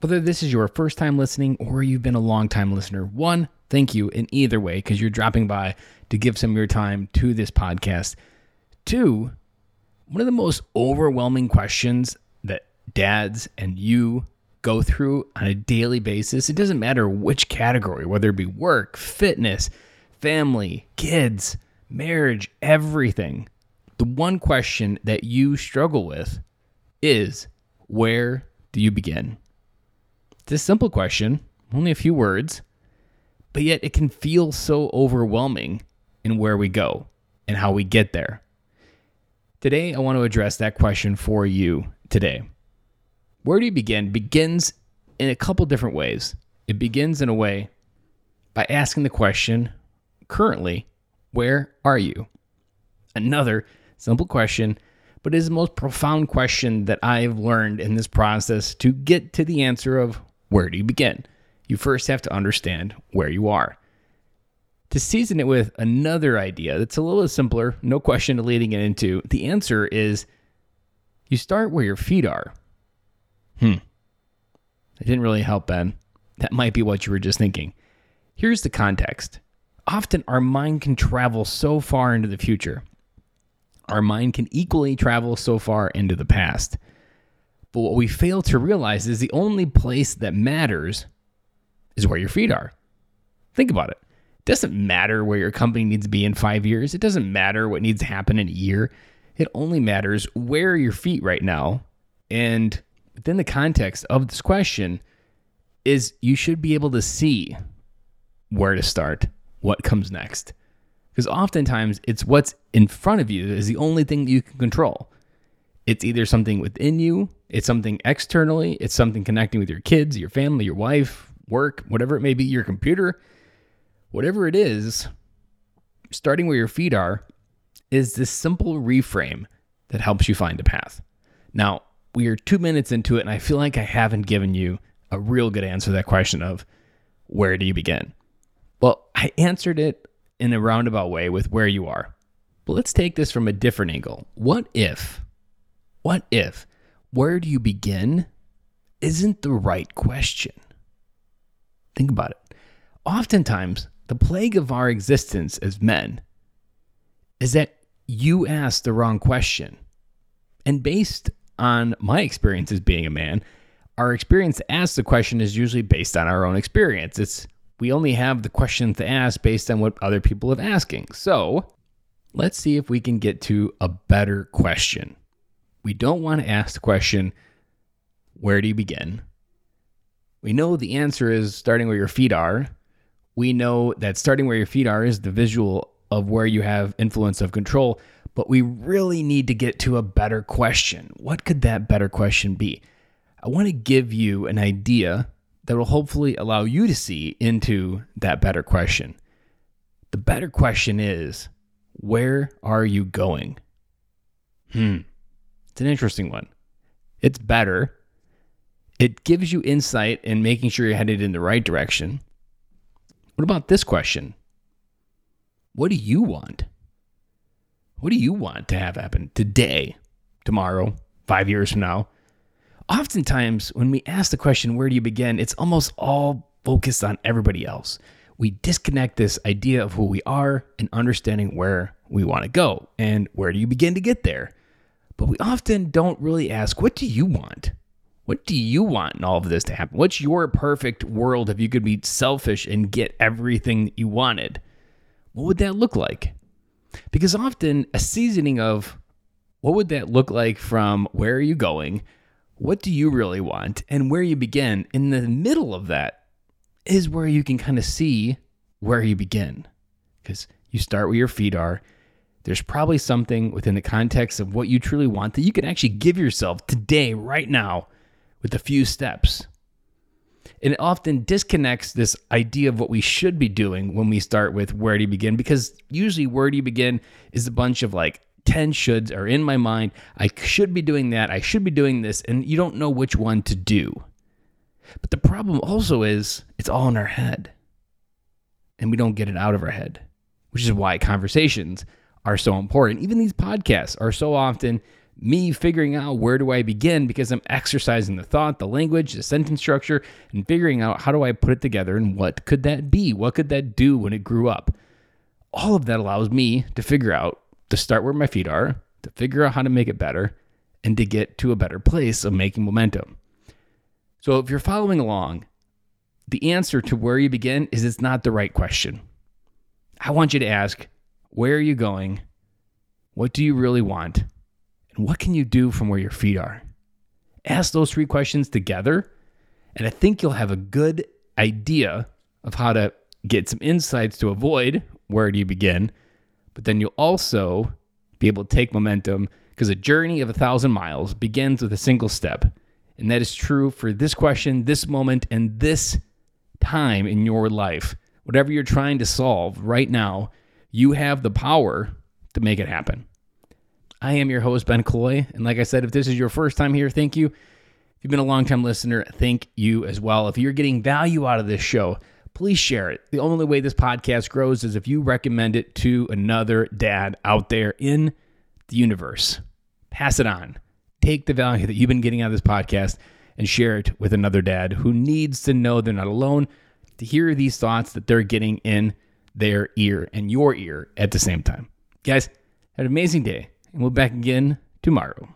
Whether this is your first time listening or you've been a long time listener, one, thank you in either way because you're dropping by to give some of your time to this podcast. Two, one of the most overwhelming questions that dads and you go through on a daily basis, it doesn't matter which category, whether it be work, fitness, family, kids, marriage, everything. The one question that you struggle with is where do you begin? A simple question, only a few words, but yet it can feel so overwhelming in where we go and how we get there. Today, I want to address that question for you today. Where do you begin? Begins in a couple different ways. It begins in a way by asking the question currently, where are you? Another simple question, but is the most profound question that I've learned in this process to get to the answer of where do you begin? You first have to understand where you are. To season it with another idea that's a little simpler, no question leading it into, the answer is you start where your feet are. Hmm. It didn't really help, Ben. That might be what you were just thinking. Here's the context. Often our mind can travel so far into the future. Our mind can equally travel so far into the past. But what we fail to realize is the only place that matters is where your feet are. Think about it. It doesn't matter where your company needs to be in five years, it doesn't matter what needs to happen in a year. It only matters where are your feet right now. And within the context of this question, is you should be able to see where to start, what comes next. Because oftentimes it's what's in front of you is the only thing you can control. It's either something within you, it's something externally, it's something connecting with your kids, your family, your wife, work, whatever it may be, your computer, whatever it is, starting where your feet are is this simple reframe that helps you find a path. Now, we are two minutes into it, and I feel like I haven't given you a real good answer to that question of where do you begin? Well, I answered it in a roundabout way with where you are. But let's take this from a different angle. What if, what if, where do you begin isn't the right question? Think about it. Oftentimes, the plague of our existence as men is that you ask the wrong question. And based on my experience as being a man, our experience to ask the question is usually based on our own experience. It's we only have the question to ask based on what other people have asking. So let's see if we can get to a better question. We don't want to ask the question, where do you begin? We know the answer is starting where your feet are. We know that starting where your feet are is the visual of where you have influence of control, but we really need to get to a better question. What could that better question be? I want to give you an idea that will hopefully allow you to see into that better question. The better question is where are you going? Hmm. It's an interesting one. It's better. It gives you insight in making sure you're headed in the right direction. What about this question? What do you want? What do you want to have happen today, tomorrow, five years from now? oftentimes when we ask the question, where do you begin? It's almost all focused on everybody else. We disconnect this idea of who we are and understanding where we want to go and where do you begin to get there. But we often don't really ask, what do you want? What do you want in all of this to happen? What's your perfect world if you could be selfish and get everything that you wanted? What would that look like? Because often a seasoning of what would that look like from where are you going what do you really want and where you begin in the middle of that is where you can kind of see where you begin because you start where your feet are there's probably something within the context of what you truly want that you can actually give yourself today right now with a few steps and it often disconnects this idea of what we should be doing when we start with where do you begin because usually where do you begin is a bunch of like 10 shoulds are in my mind. I should be doing that. I should be doing this. And you don't know which one to do. But the problem also is it's all in our head. And we don't get it out of our head, which is why conversations are so important. Even these podcasts are so often me figuring out where do I begin because I'm exercising the thought, the language, the sentence structure, and figuring out how do I put it together and what could that be? What could that do when it grew up? All of that allows me to figure out to start where my feet are, to figure out how to make it better, and to get to a better place of making momentum. So if you're following along, the answer to where you begin is it's not the right question. I want you to ask, where are you going? What do you really want? And what can you do from where your feet are? Ask those three questions together, and I think you'll have a good idea of how to get some insights to avoid where do you begin, but then you'll also be able to take momentum because a journey of a thousand miles begins with a single step. And that is true for this question, this moment, and this time in your life. Whatever you're trying to solve right now, you have the power to make it happen. I am your host, Ben Killoy. And like I said, if this is your first time here, thank you. If you've been a long time listener, thank you as well. If you're getting value out of this show, please share it. The only way this podcast grows is if you recommend it to another dad out there in the universe. Pass it on. Take the value that you've been getting out of this podcast and share it with another dad who needs to know they're not alone, to hear these thoughts that they're getting in their ear and your ear at the same time. Guys, have an amazing day, and we'll be back again tomorrow.